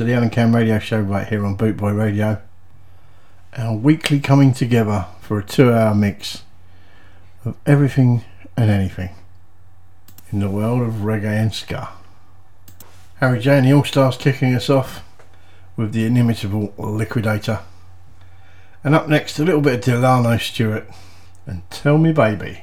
To the Alan Cam Radio Show right here on Bootboy Radio. Our weekly coming together for a two hour mix of everything and anything in the world of reggae and ska. Harry J and the All Stars kicking us off with the inimitable Liquidator. And up next, a little bit of Delano Stewart and Tell Me Baby.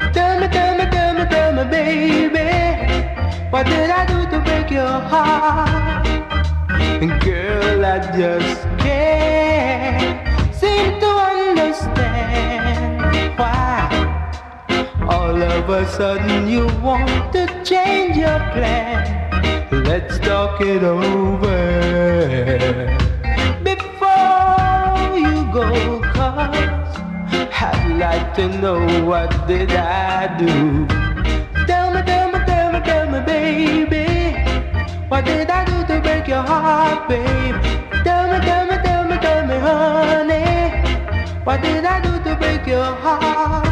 me, baby. What did I do to break your heart? Girl, I just can't seem to understand why. All of a sudden you want to change your plan. Let's talk it over before you go, cause I'd like to know what did I do. What did I do to break your heart, babe? Tell me, tell me, tell me, tell me, honey. What did I do to break your heart,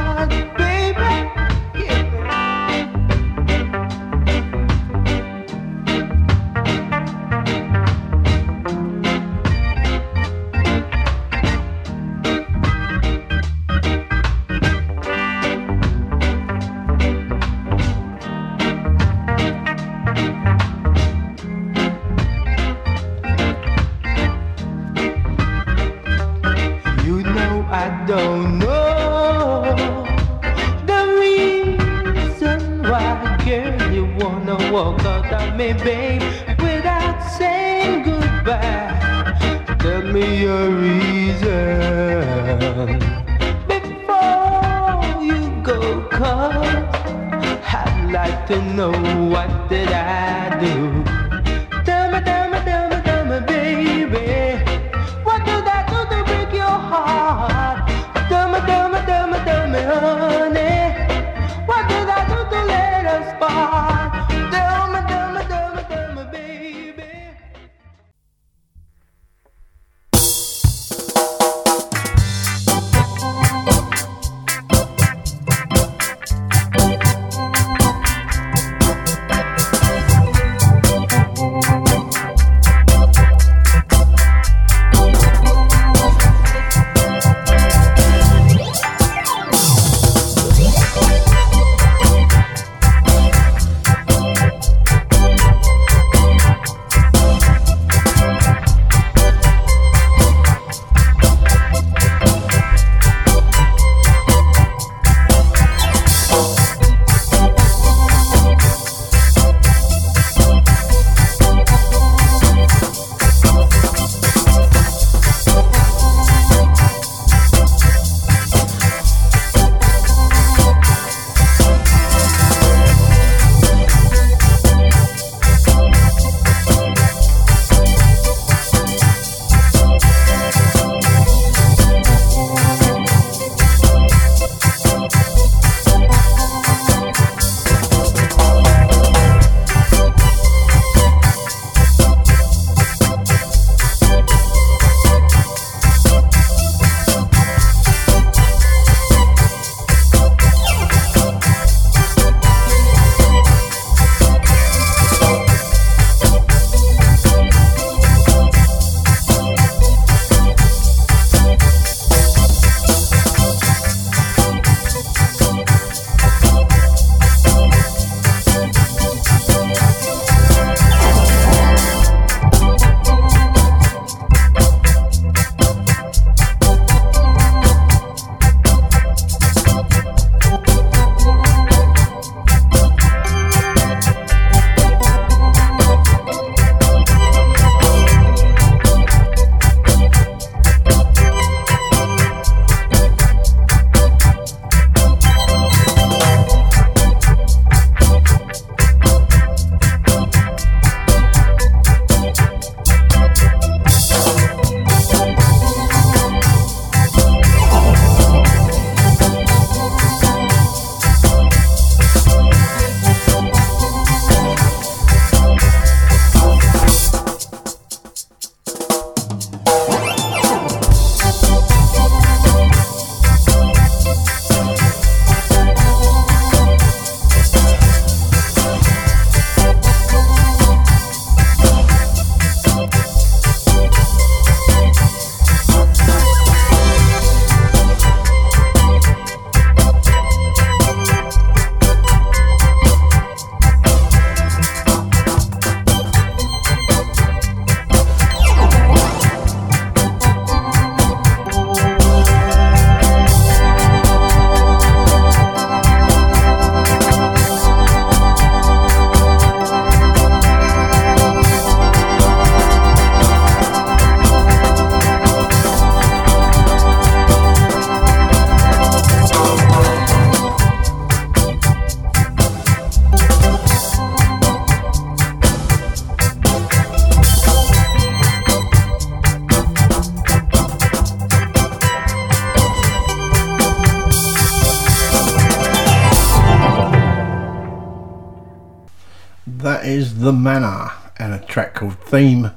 Theme,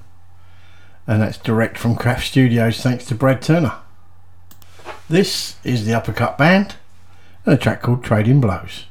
and that's direct from Craft Studios thanks to Brad Turner. This is the Uppercut Band and a track called Trading Blows.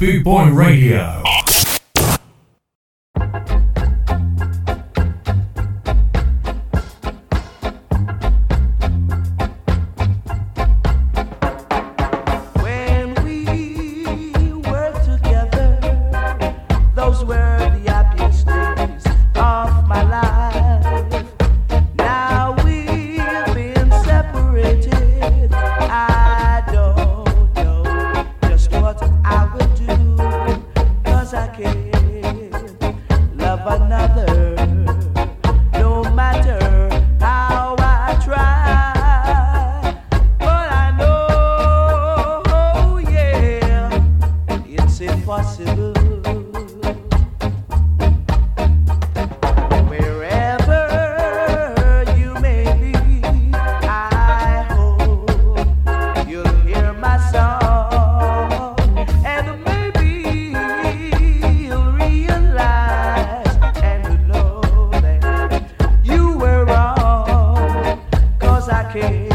Boot Boy Radio. okay.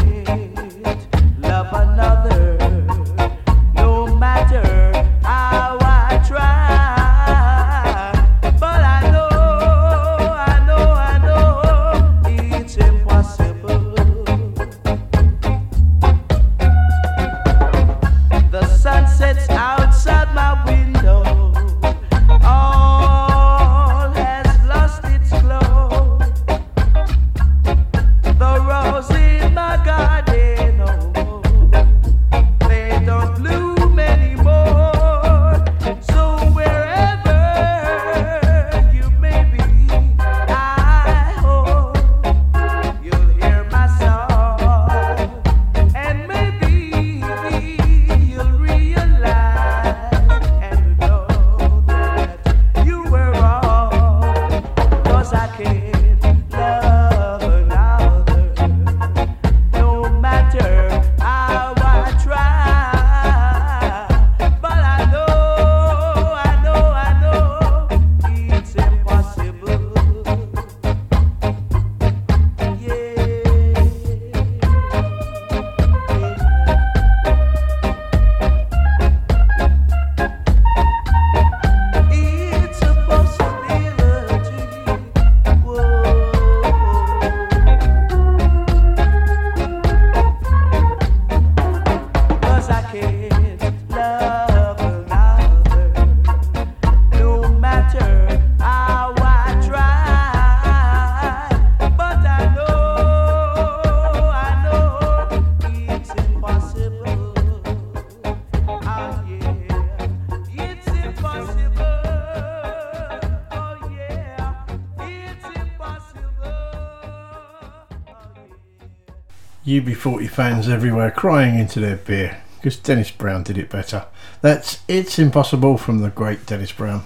UB40 fans everywhere crying into their beer because Dennis Brown did it better. That's It's Impossible from the great Dennis Brown.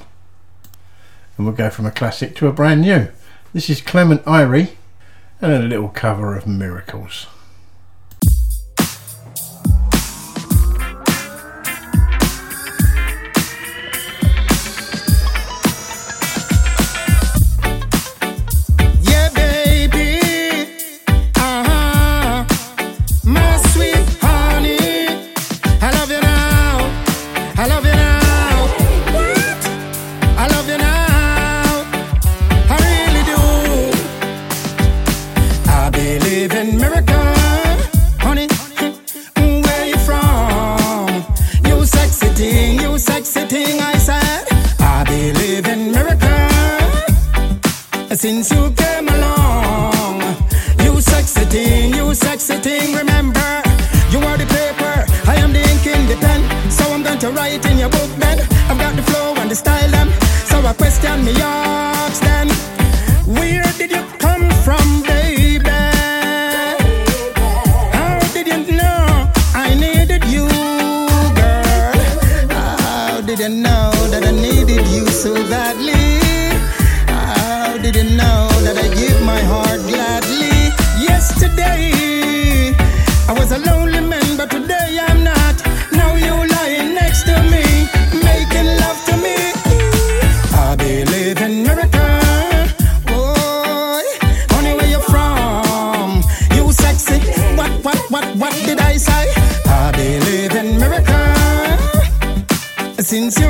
And we'll go from a classic to a brand new. This is Clement Irie and a little cover of Miracles. what did I say? I believe in miracles. Since you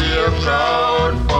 dear proud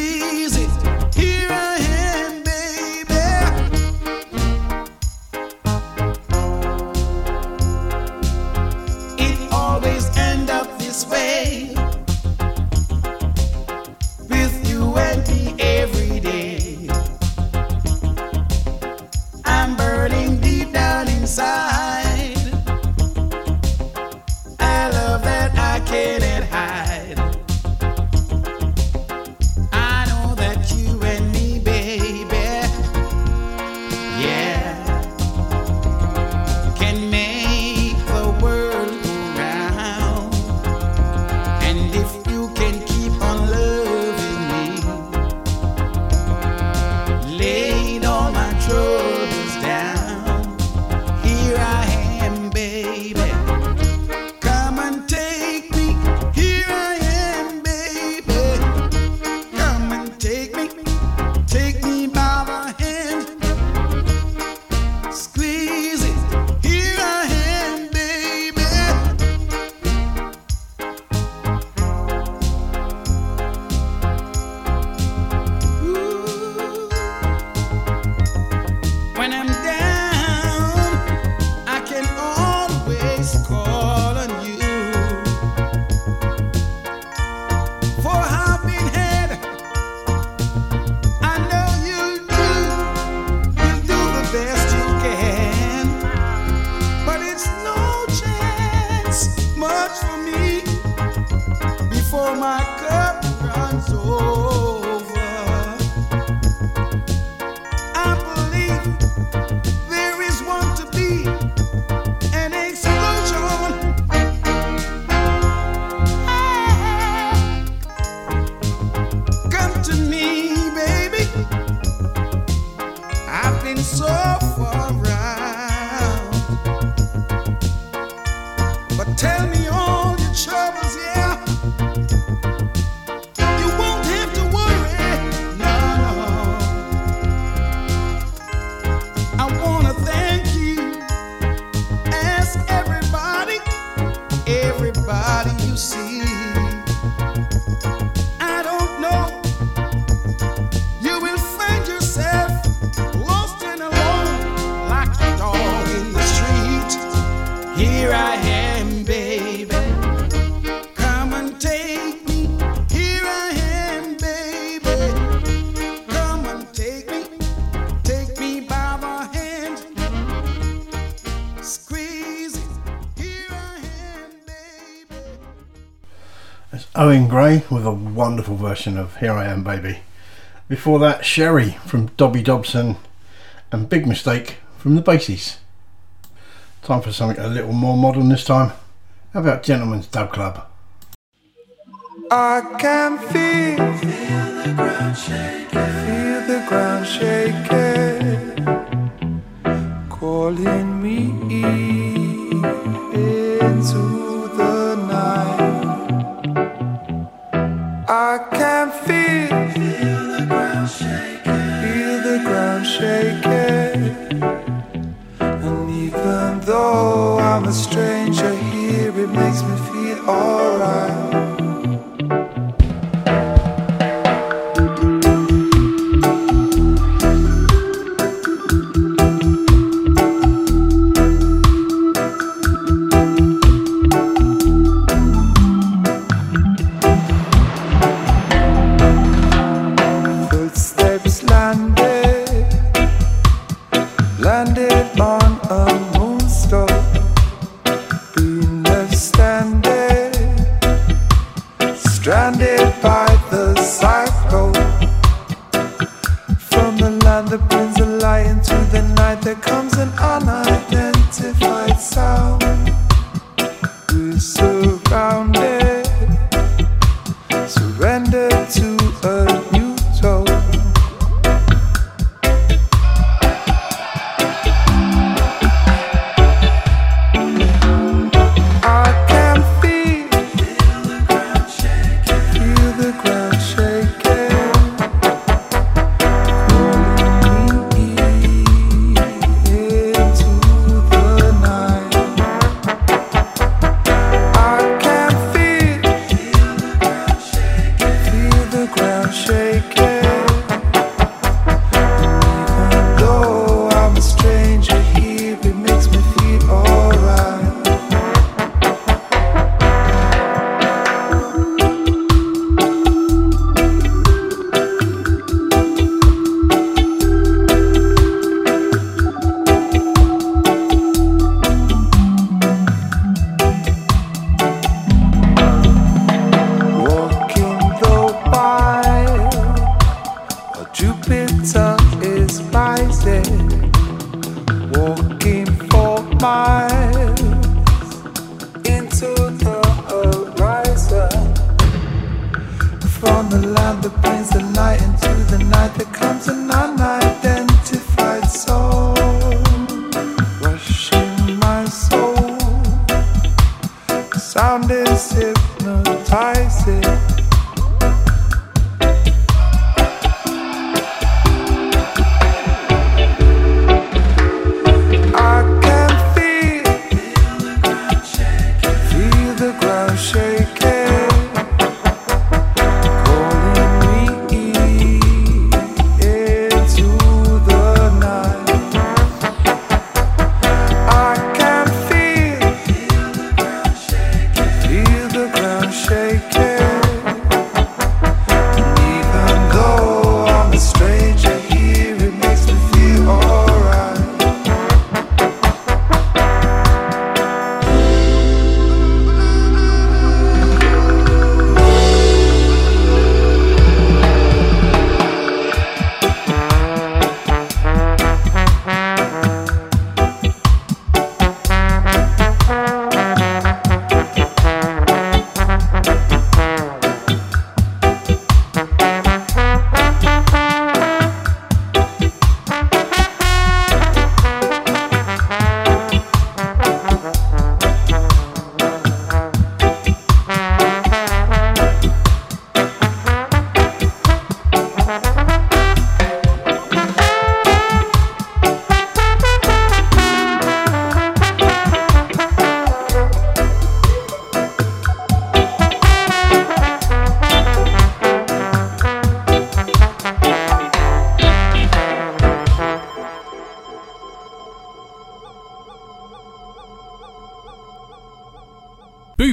easy. Going Grey with a wonderful version of Here I Am Baby. Before that, Sherry from Dobby Dobson and Big Mistake from The Basies. Time for something a little more modern this time. How about Gentlemen's Dub Club? I can feel, feel the ground shaking. Feel the ground shaking.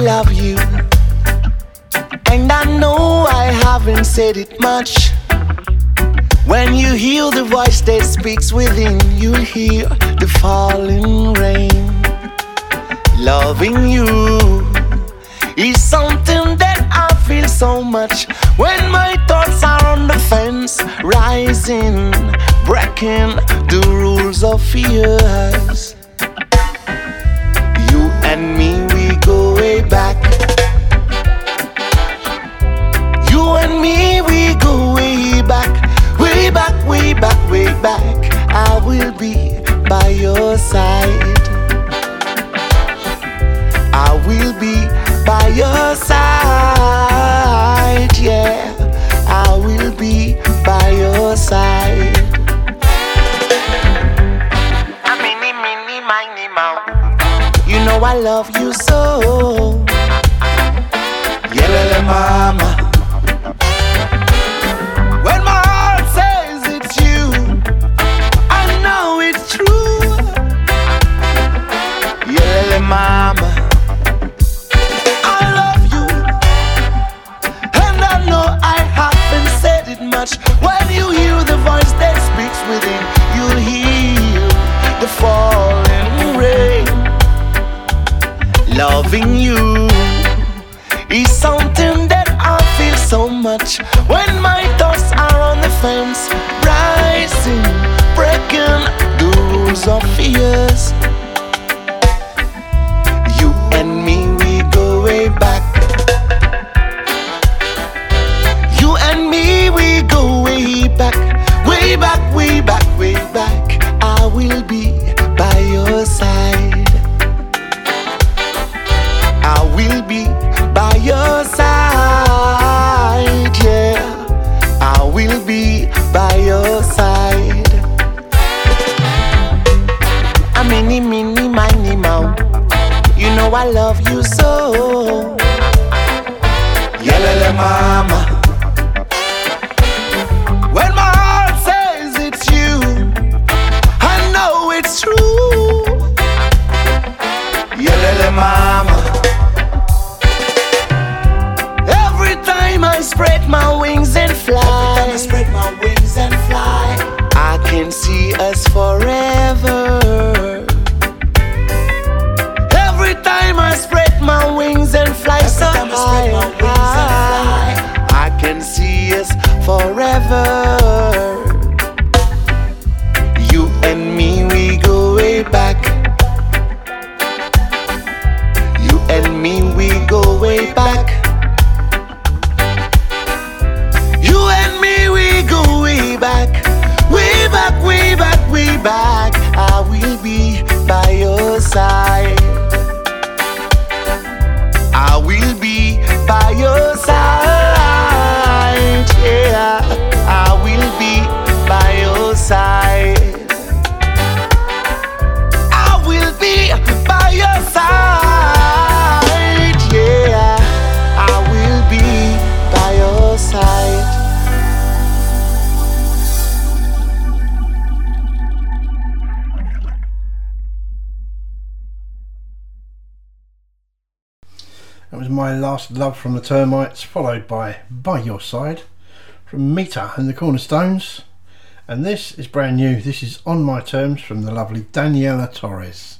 love you. And I know I haven't said it much. When you hear the voice that speaks within, you'll hear the falling rain. Loving you is something that I feel so much when my thoughts are on the fence, rising, breaking the rules of fear. will be by your side. Yeah, I will be by your side. You know I love you so. Yeah, mama. My Last Love from the Termites, followed by By Your Side from Meta and the Cornerstones. And this is brand new. This is On My Terms from the lovely Daniela Torres.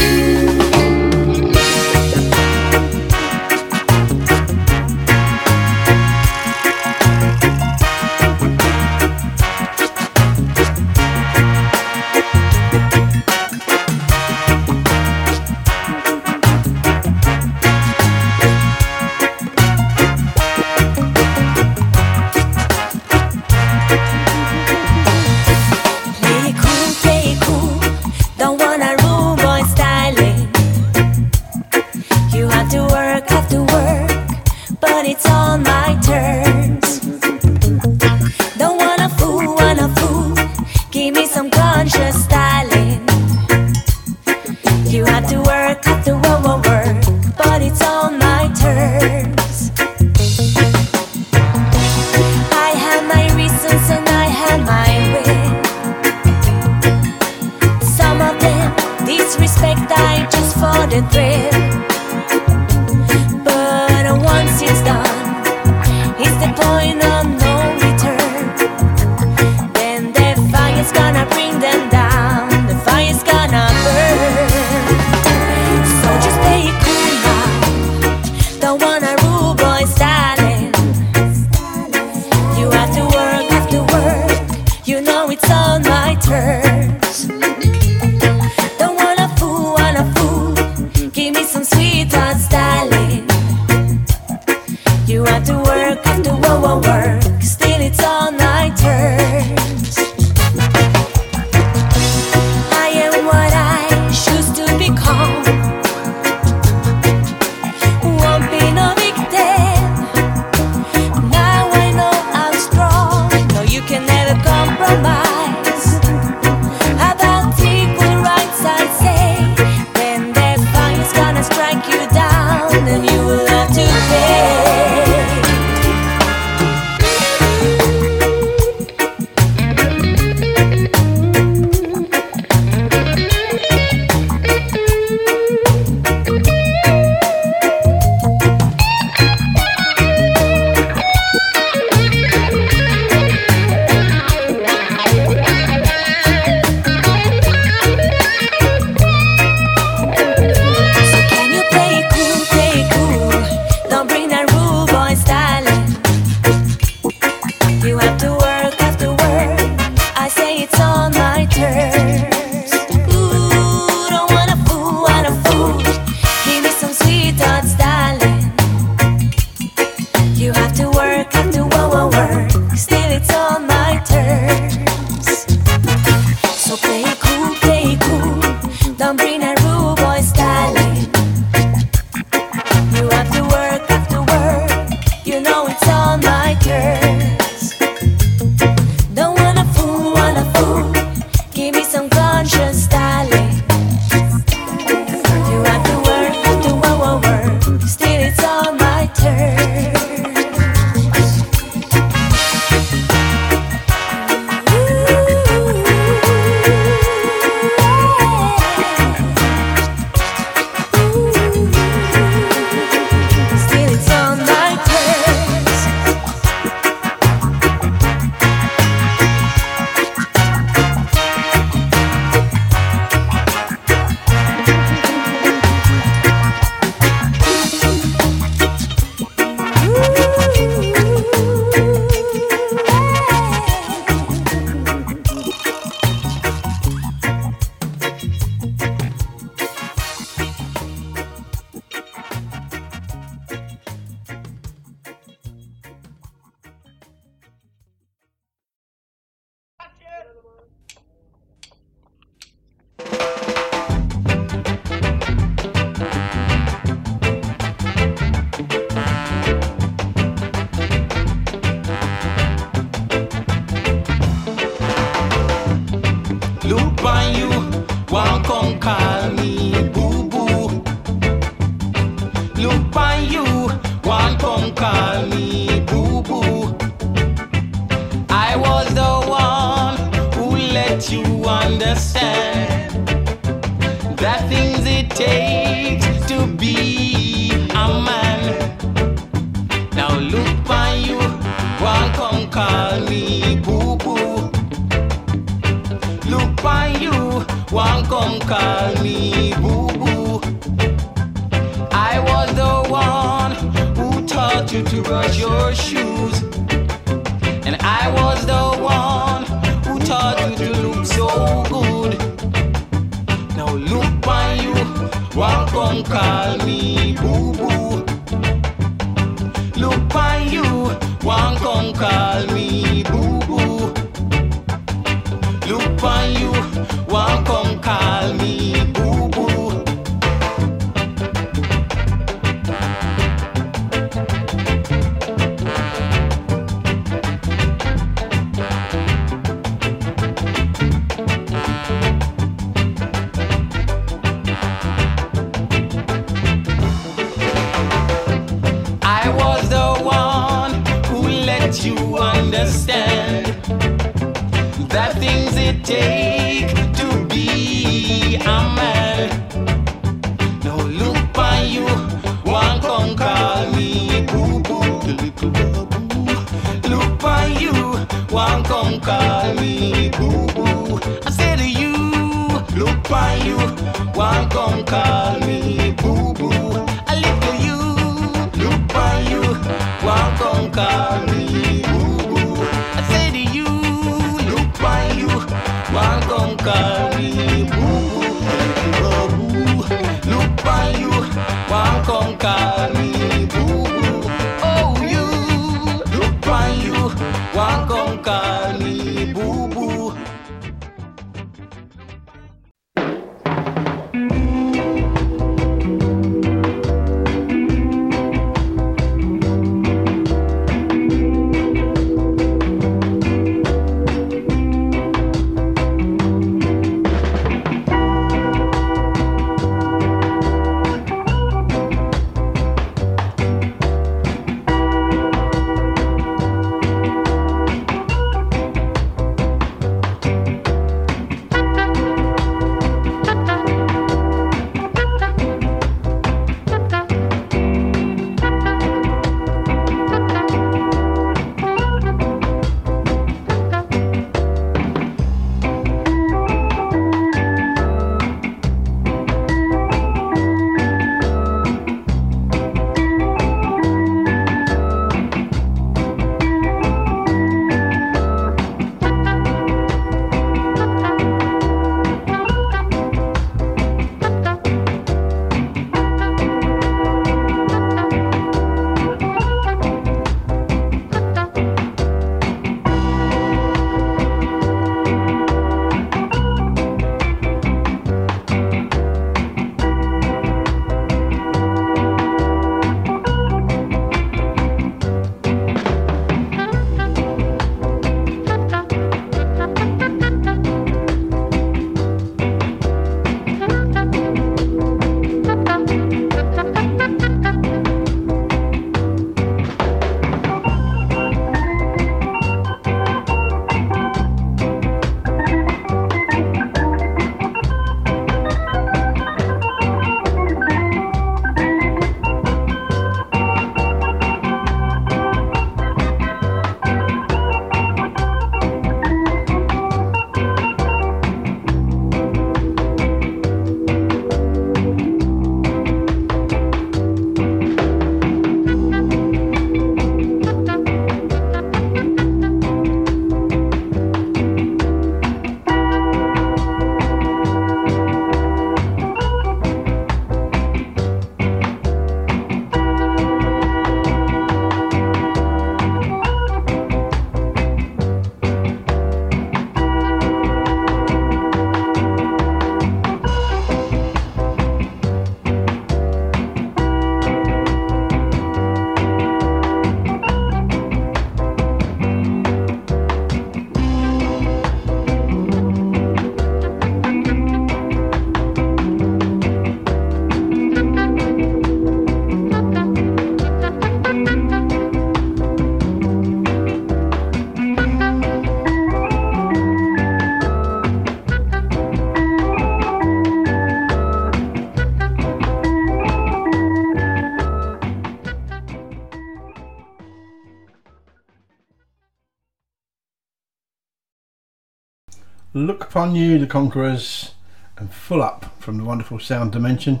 upon you, the conquerors, and full up from the wonderful sound dimension.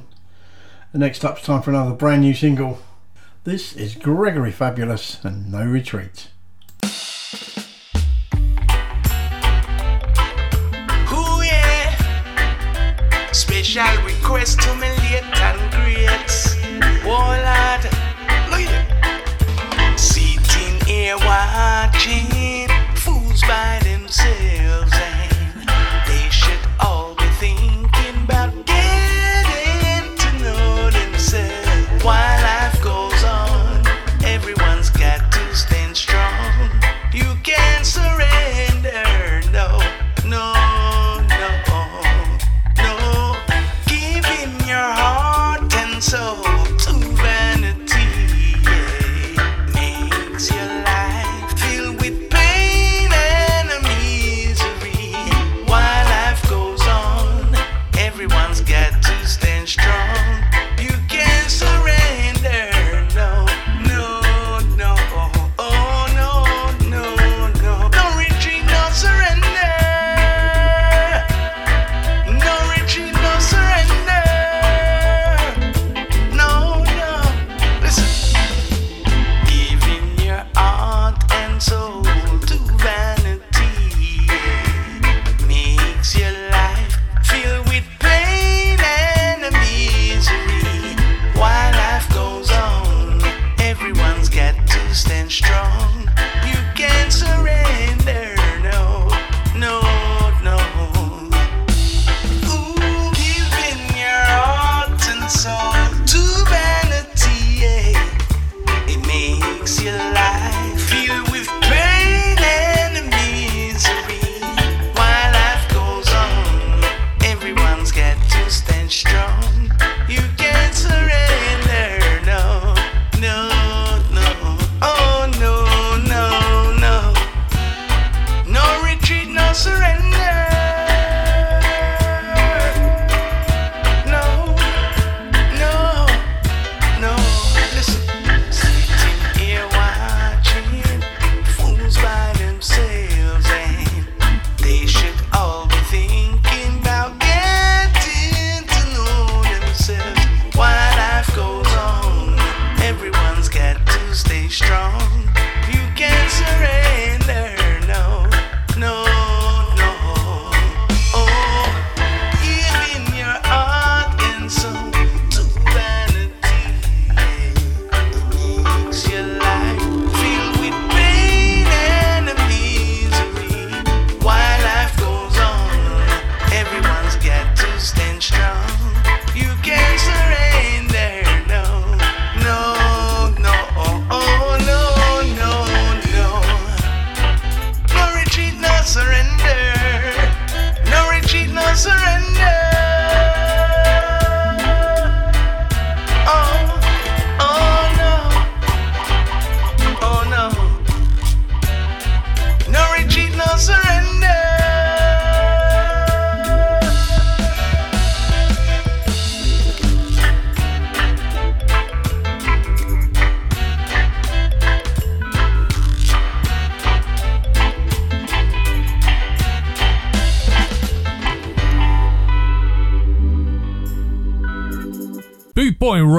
The next up, time for another brand new single. This is Gregory Fabulous and No Retreat.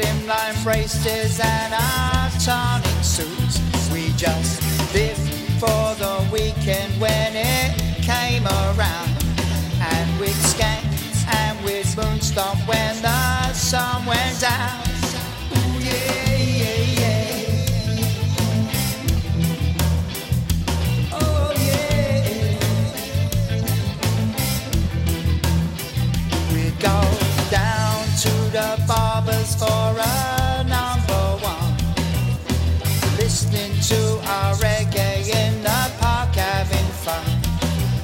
slimline braces and our tonic suits. We just lived for the weekend when it came around. And we'd skank and we'd moonstomp when the for a number one. Listening to our reggae in the park, having fun.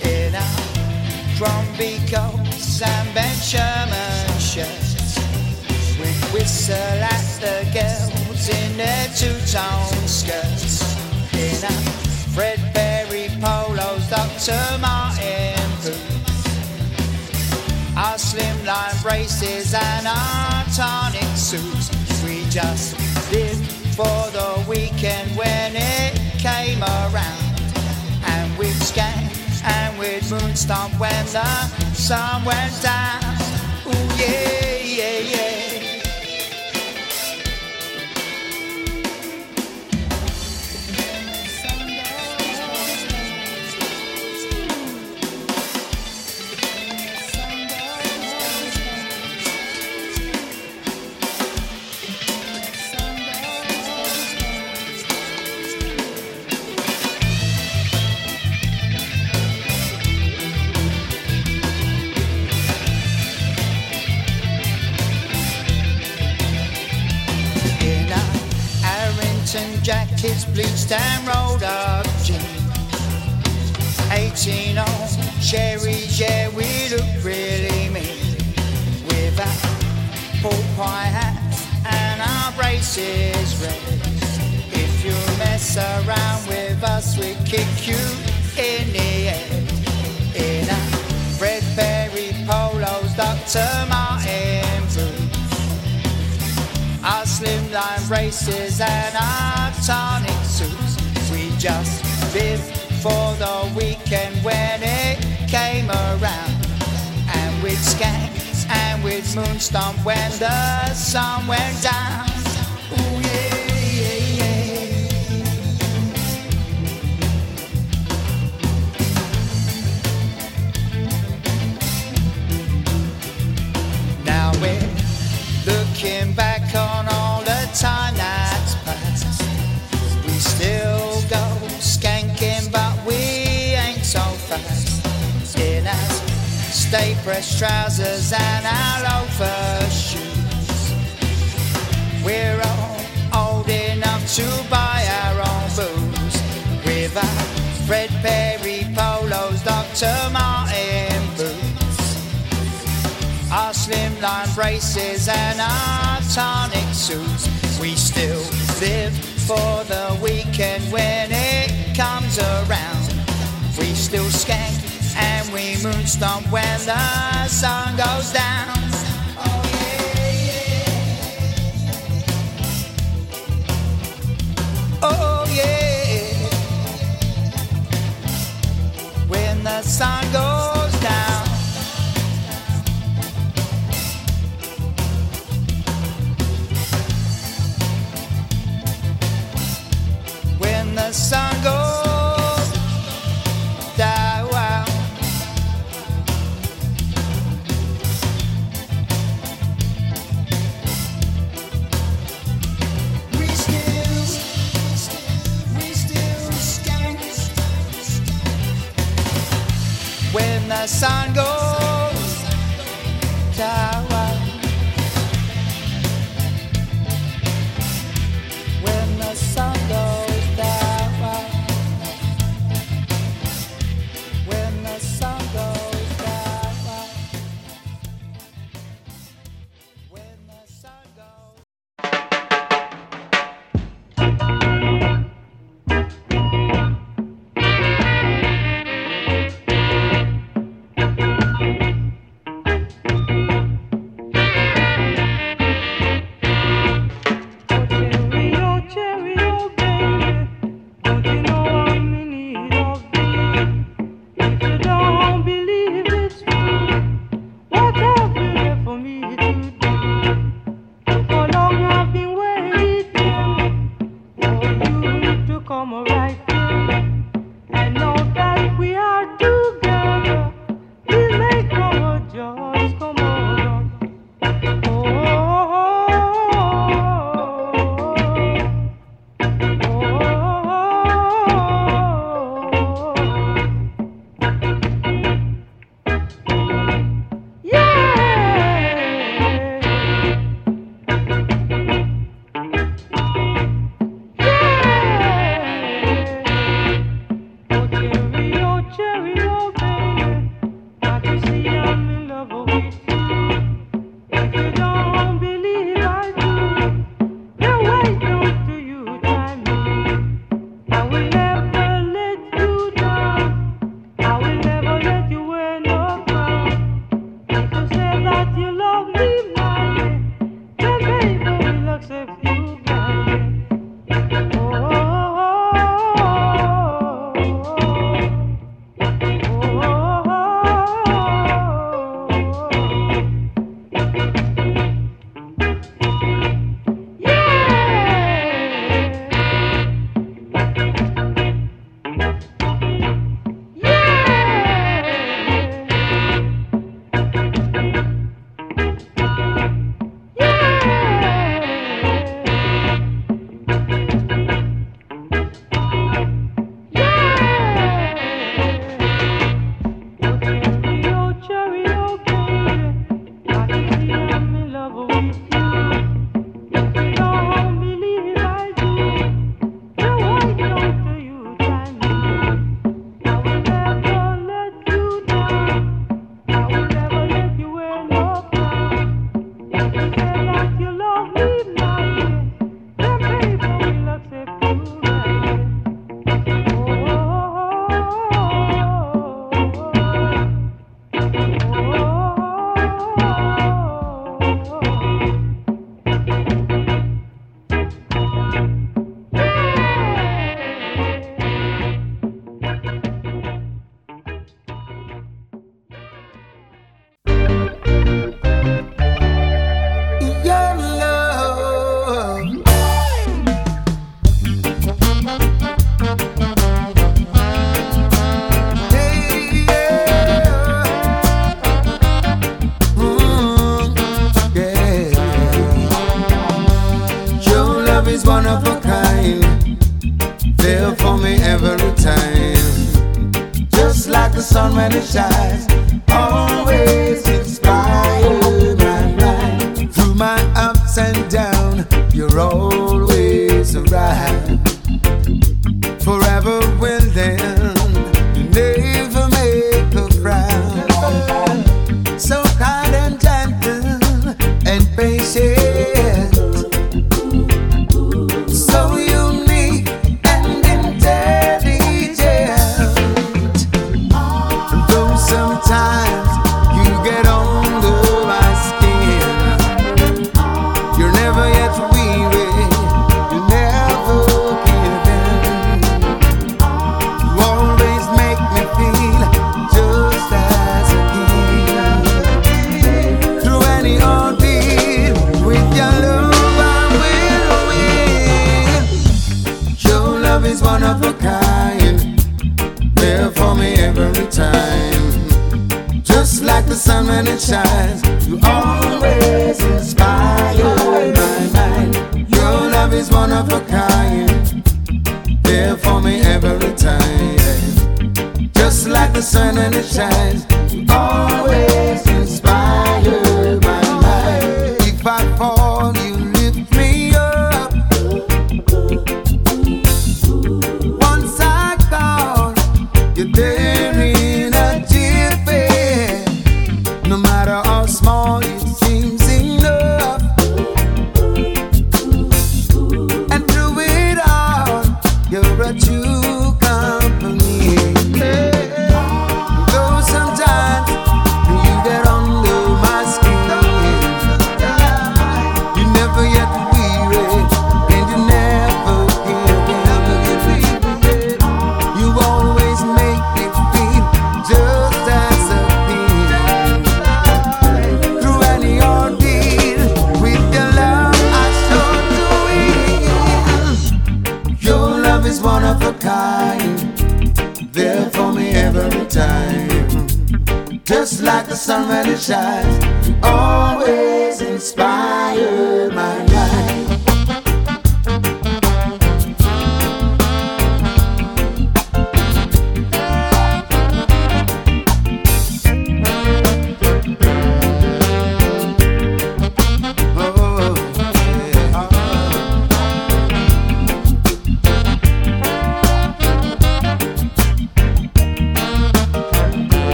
In a Crombie coats and Ben Sherman shirts. We whistle at the girls in their two-tone skirts. In a Fred Perry polos, Dr. Martin. Our slimline braces and our tonic suits. We just lived for the weekend when it came around. And we'd and we'd moonstomp when the sun went down. Ooh, yeah, yeah, yeah. And rolled up jeans. 18 on cherries, yeah, we look really mean. With our pork pie hats and our braces red. If you mess around with us, we kick you in the head. In a Fred Perry polos, Dr. Martin slimline braces and our tonic suits. We just live for the weekend when it came around. And we'd skank and we'd moonstomp when the sun went down. Pressed trousers and our loafer shoes. We're all old enough to buy our own booze. With our Fred Perry polos, Dr. Martin boots our slimline braces and our tonic suits. We still live for the weekend when it comes around. We still skank and we moonstomp when the sun goes down. Oh, yeah. Oh, yeah. When the sun goes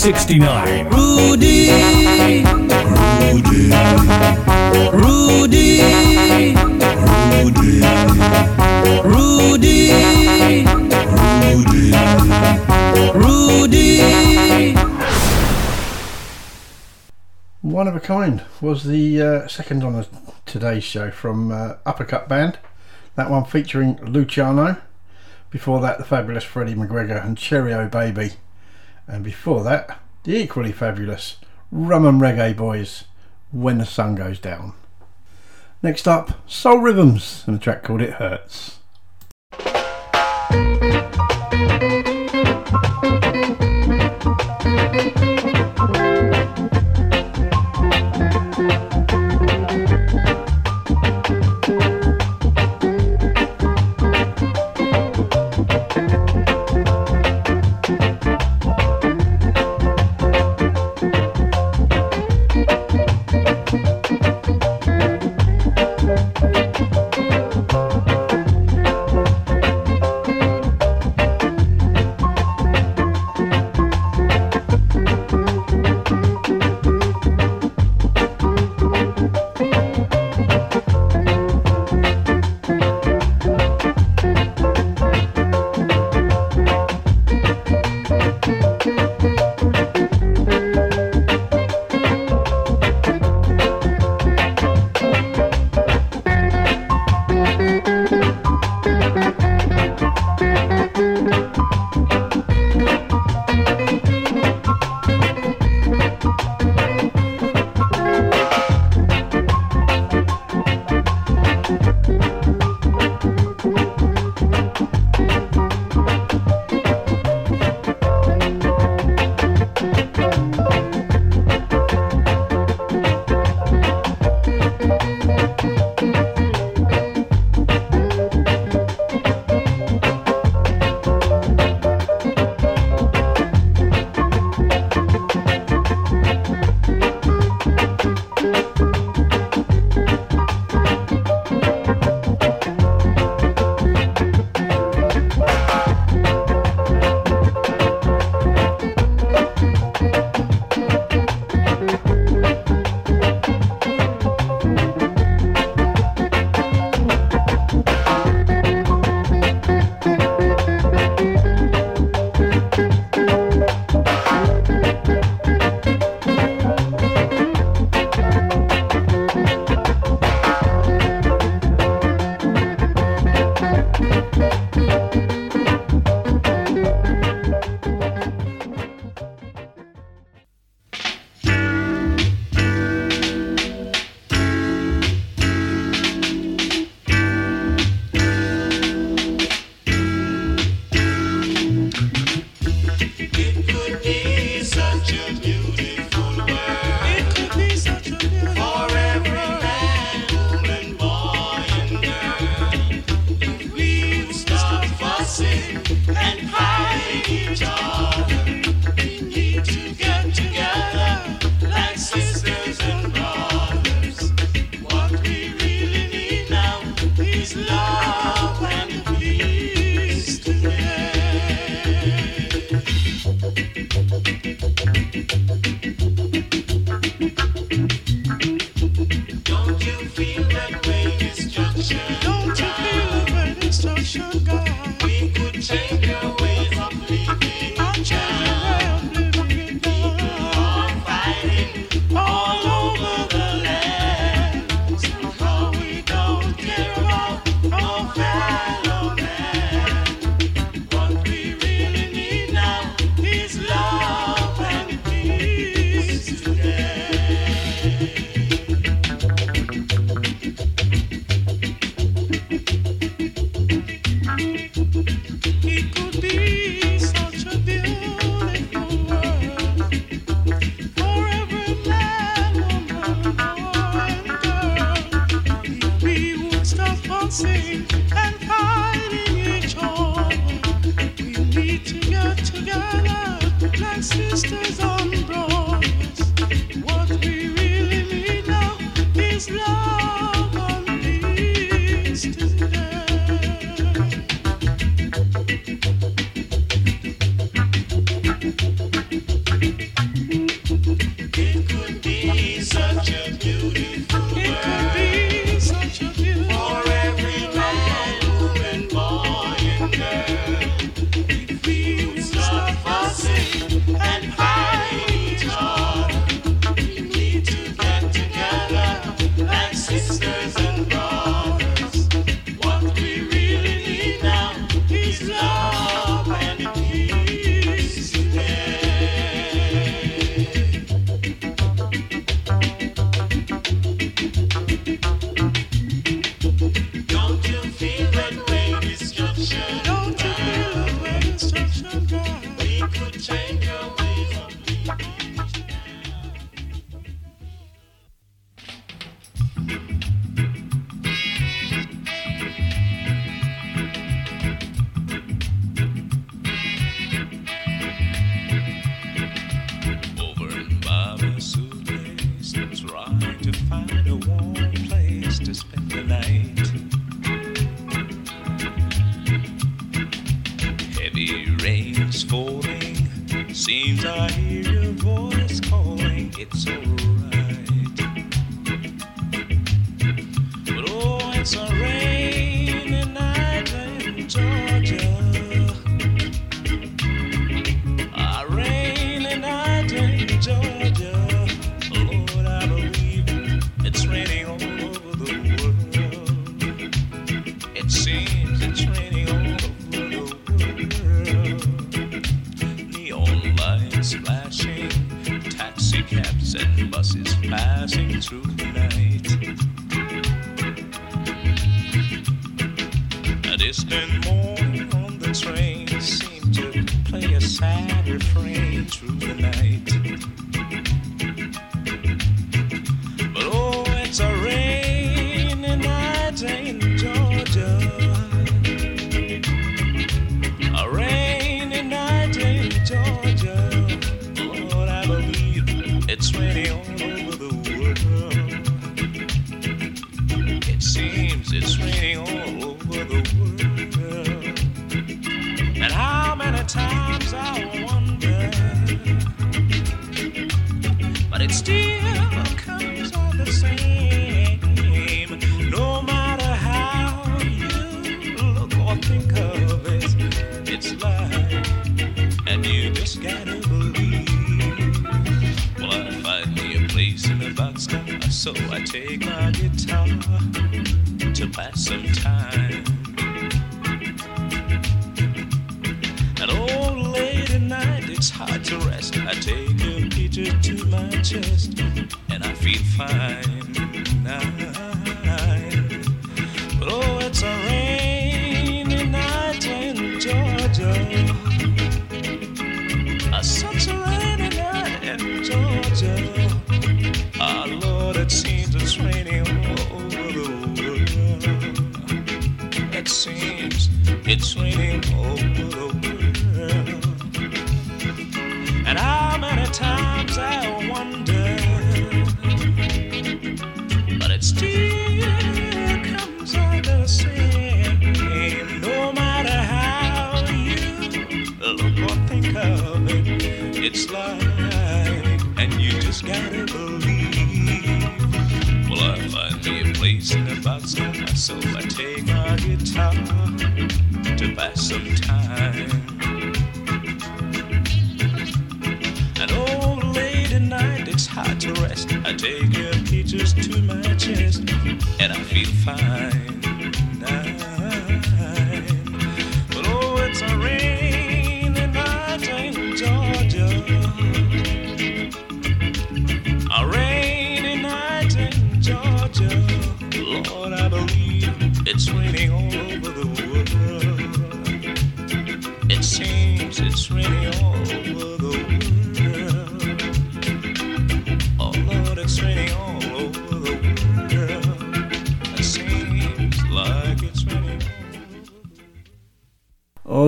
69. Rudy. Rudy. Rudy. Rudy. Rudy. Rudy. Rudy. One of a kind was the uh, second on the today's show from uh, Uppercut Band. That one featuring Luciano. Before that, the fabulous Freddie McGregor and Cheerio Baby. And before that, the equally fabulous Rum and Reggae Boys, When the Sun Goes Down. Next up, Soul Rhythms and a track called It Hurts. The rain's falling, seems I hear your voice calling. It's alright, but oh, it's a rain. So I take my guitar to pass some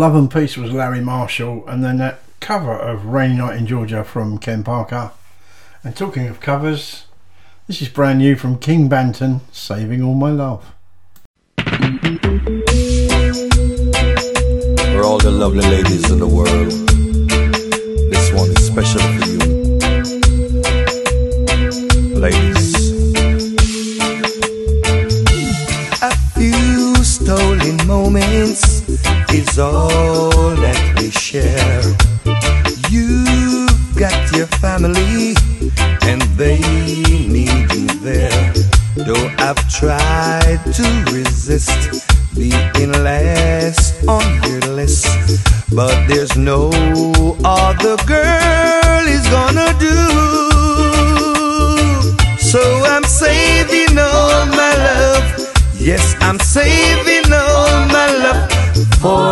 Love and Peace was Larry Marshall, and then that cover of Rainy Night in Georgia from Ken Parker. And talking of covers, this is brand new from King Banton, Saving All My Love. For all the lovely ladies in the world, this one is special for you. Ladies. is all that we share. You've got your family, and they need you there. Though I've tried to resist being last on your list, but there's no other girl is gonna do. So I'm saving all my love. Yes, I'm saving all my love for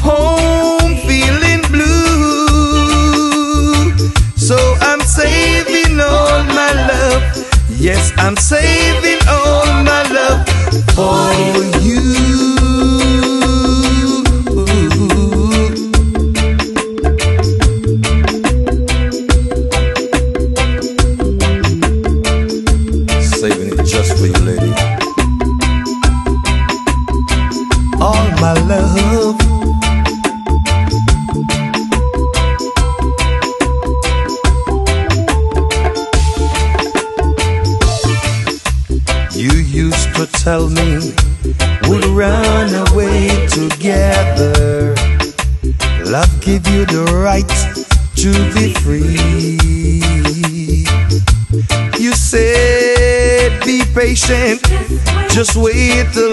home feeling blue. So I'm saving all my love. Yes, I'm saving all. sweet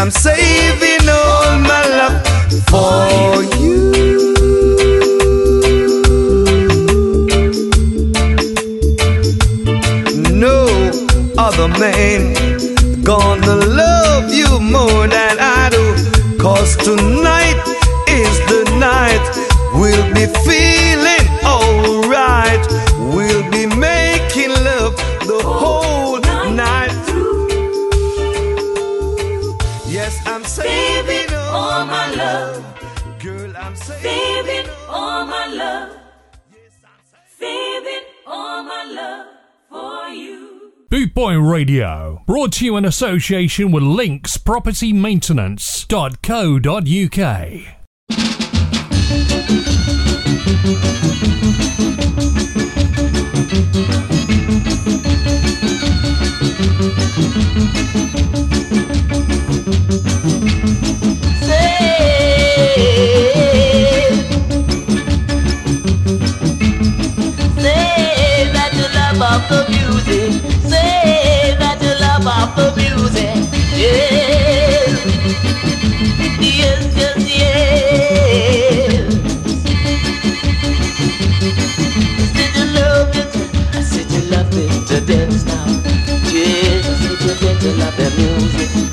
I'm saying in association with Links Property linkspropertymaintenance.co.uk. the music.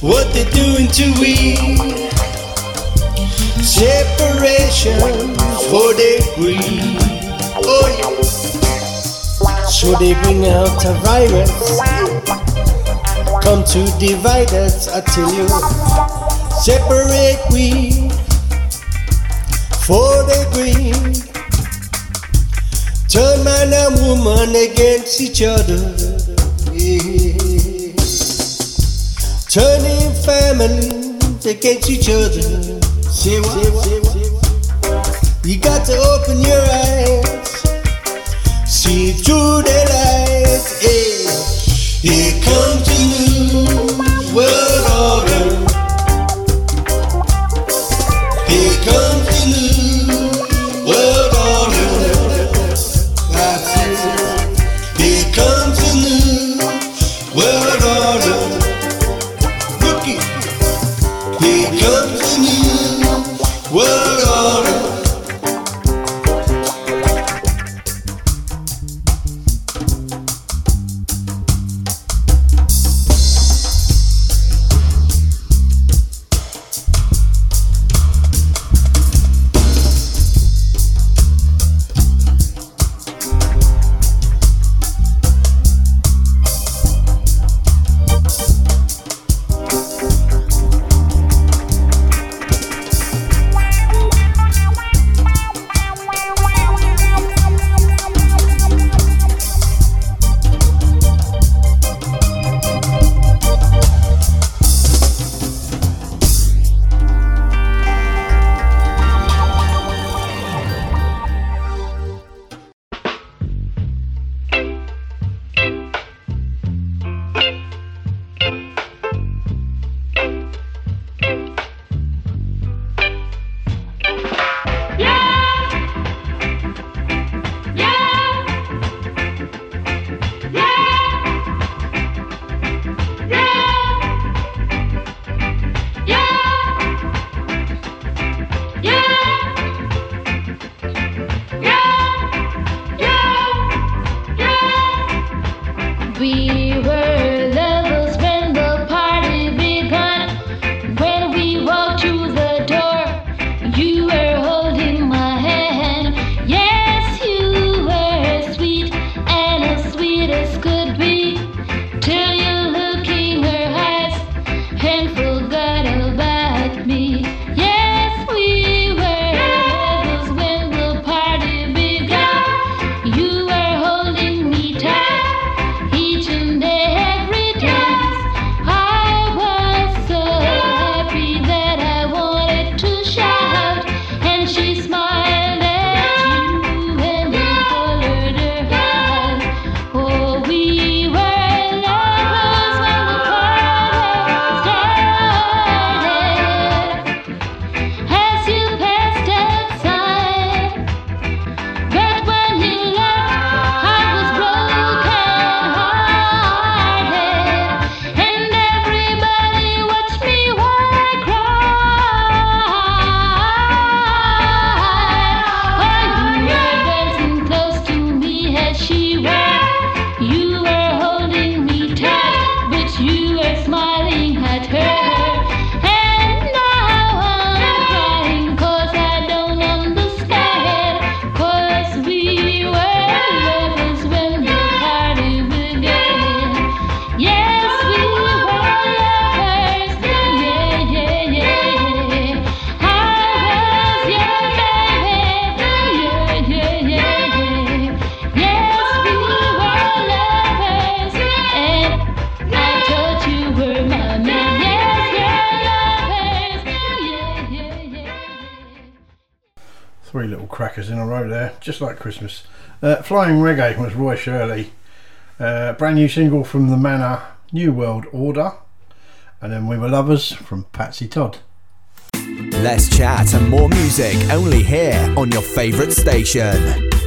what they're doing to we. Separation for degree. Oh yeah. So they bring out a virus, come to divide us. I tell you, separate we for degree. Turn man and woman against each other. turning families against each other. Say what? Say what? You got to open your eyes, see through the light. Hey, here comes the new world. crackers in a row there, just like Christmas. Uh, Flying Reggae was Roy Shirley. Uh, brand new single from The Manor, New World Order. And then We Were Lovers from Patsy Todd. Less chat and more music only here on your favourite station.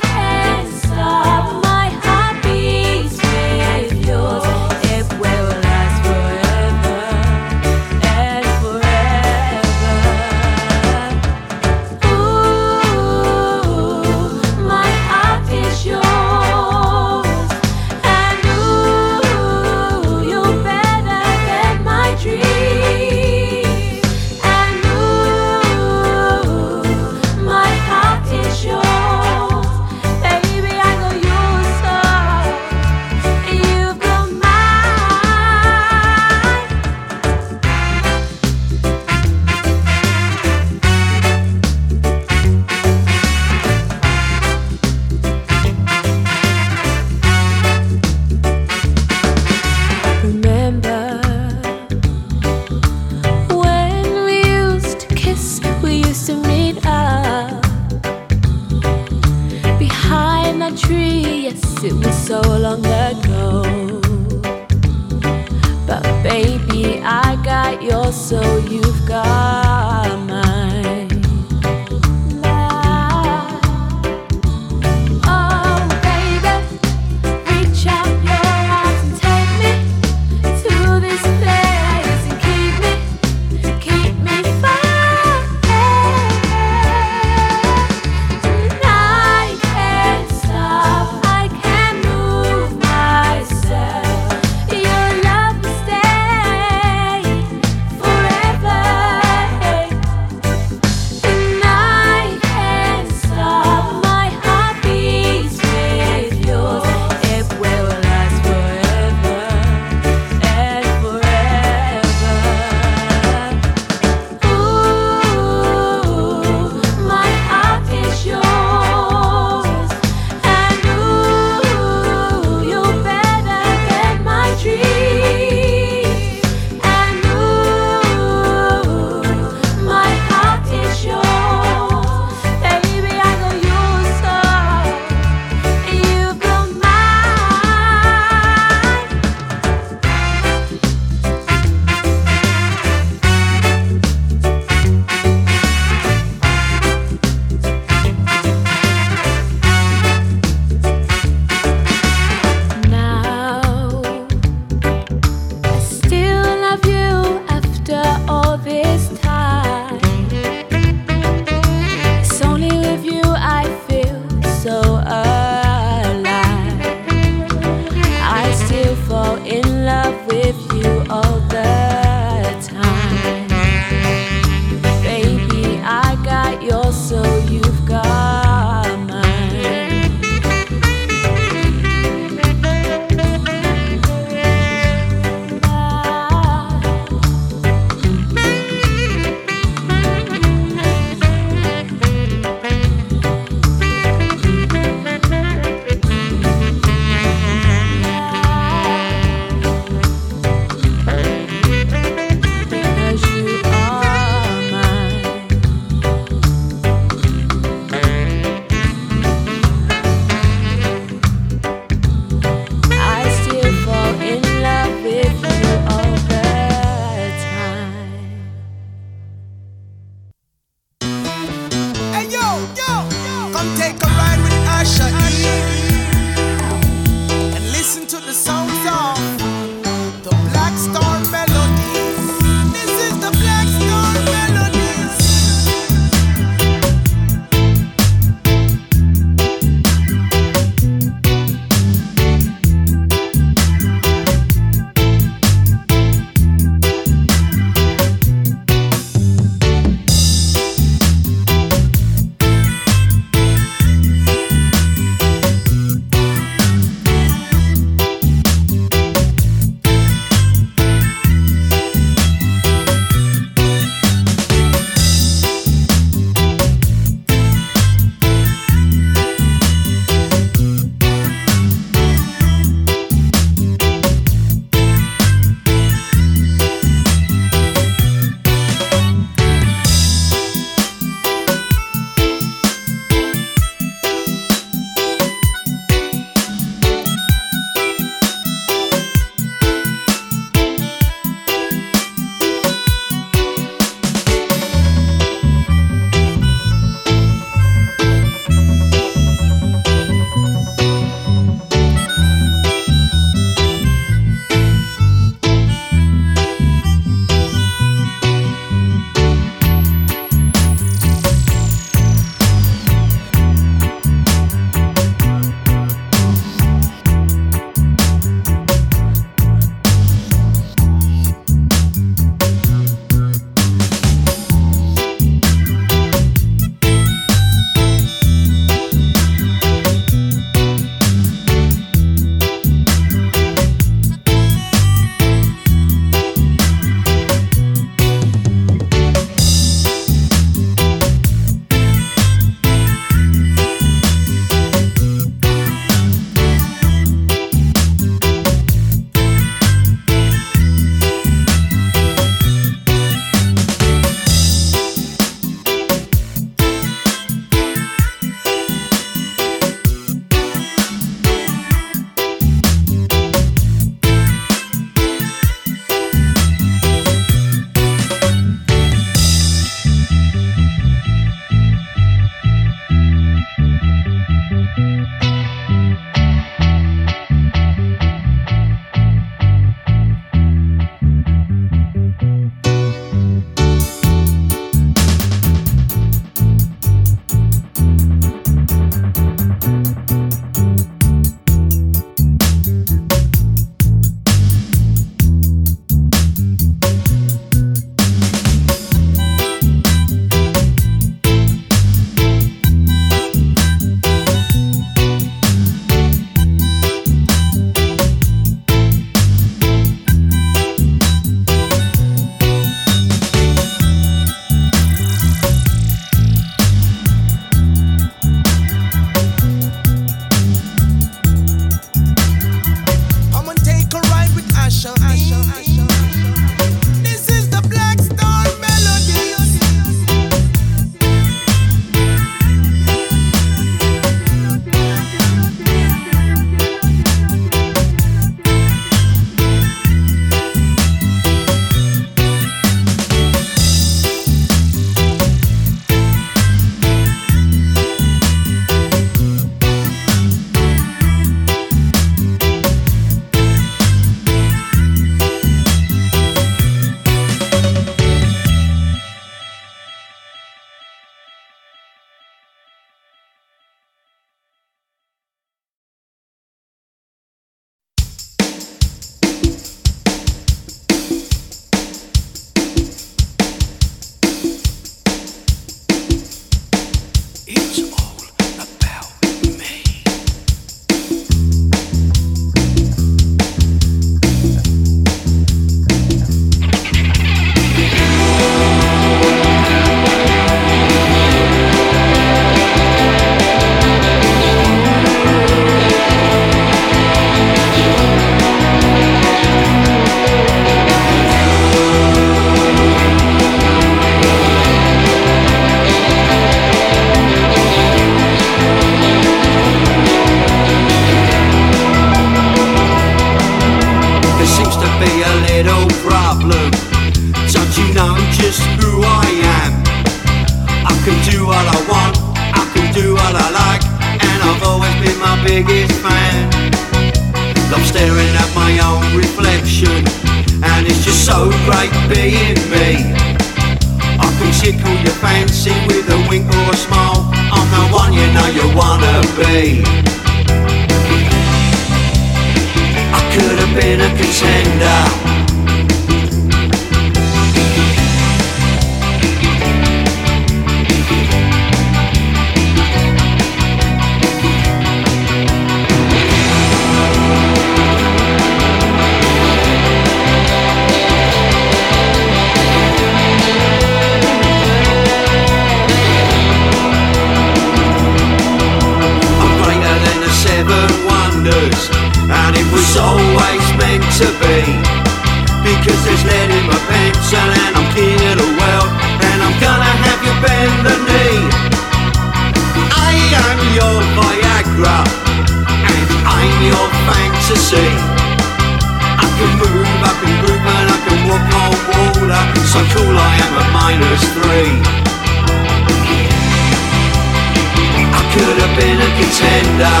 surrender.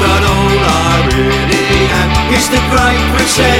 But all I really am is the great crusade.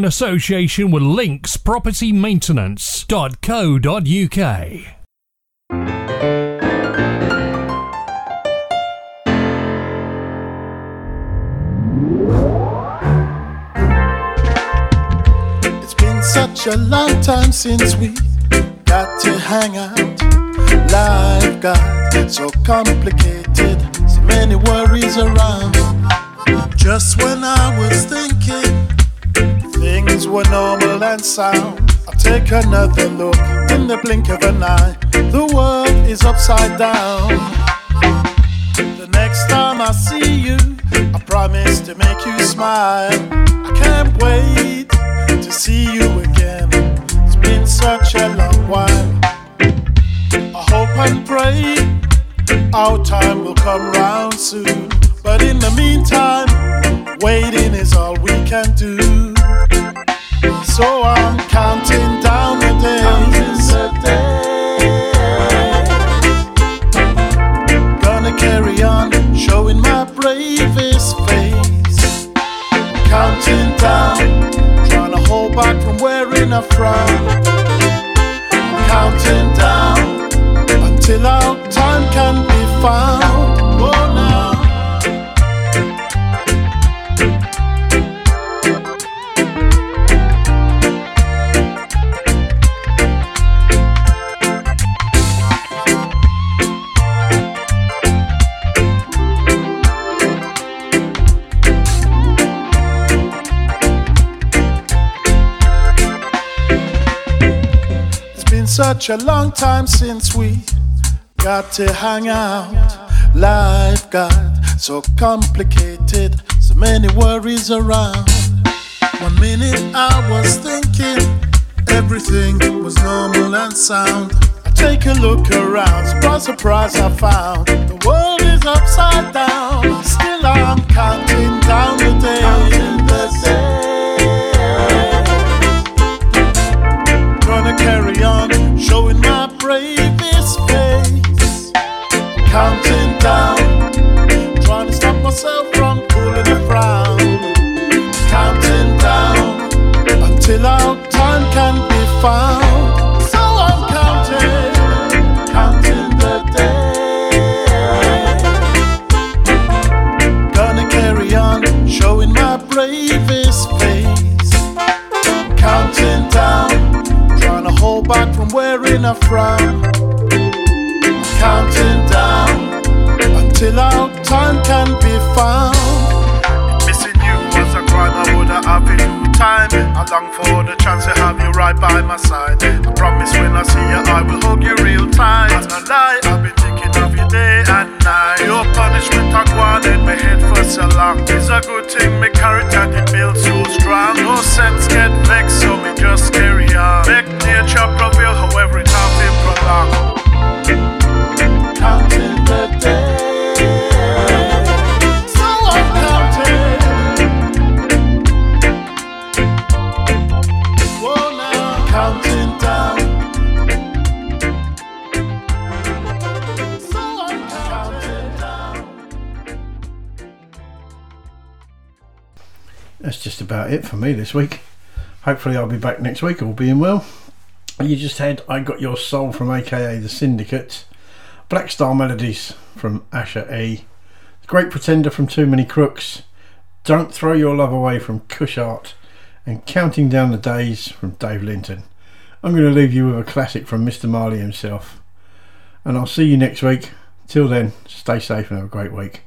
In association with Links Property been such a long time since we got to hang out. Life got so complicated, so many worries around. Just when I was thinking things were normal and sound, I take another look in the blink of an eye. The world is upside down. The next time I see you, I promise to make you smile. I can't wait to see you again. It's been such a long while. I hope and pray our time will come round soon. But in the meantime, waiting is all we can do. A long time since we got to hang out. Life got so complicated, so many worries around. One minute I was thinking everything was normal and sound. I take a look around, surprise, surprise, I found the world is upside down. Still I'm counting down the days. Gonna carry showing my bravest wearing a frown. Counting down until our time can be found. Missing you was a crime I would have have in time. I long for the chance to have you right by my side. I promise when I see you, I will hug you real tight. And a lie, I've been thinking of you day and night. Your punishment, I go in my head for so long. It's a good thing, my character it built so strong. No sense get vexed, so me just carry on. Make nature prevail, however it has been prolonged. Counting the days, so I'm counting. Whoa, now counting down. So I'm counting down. That's just about it for me this week. Hopefully, I'll be back next week, all being well. You just had I Got Your Soul from AKA The Syndicate, Black Star Melodies from Asher E, The Great Pretender from Too Many Crooks, Don't Throw Your Love Away from Cush Art, and Counting Down the Days from Dave Linton. I'm going to leave you with a classic from Mr. Marley himself. And I'll see you next week. Till then, stay safe and have a great week.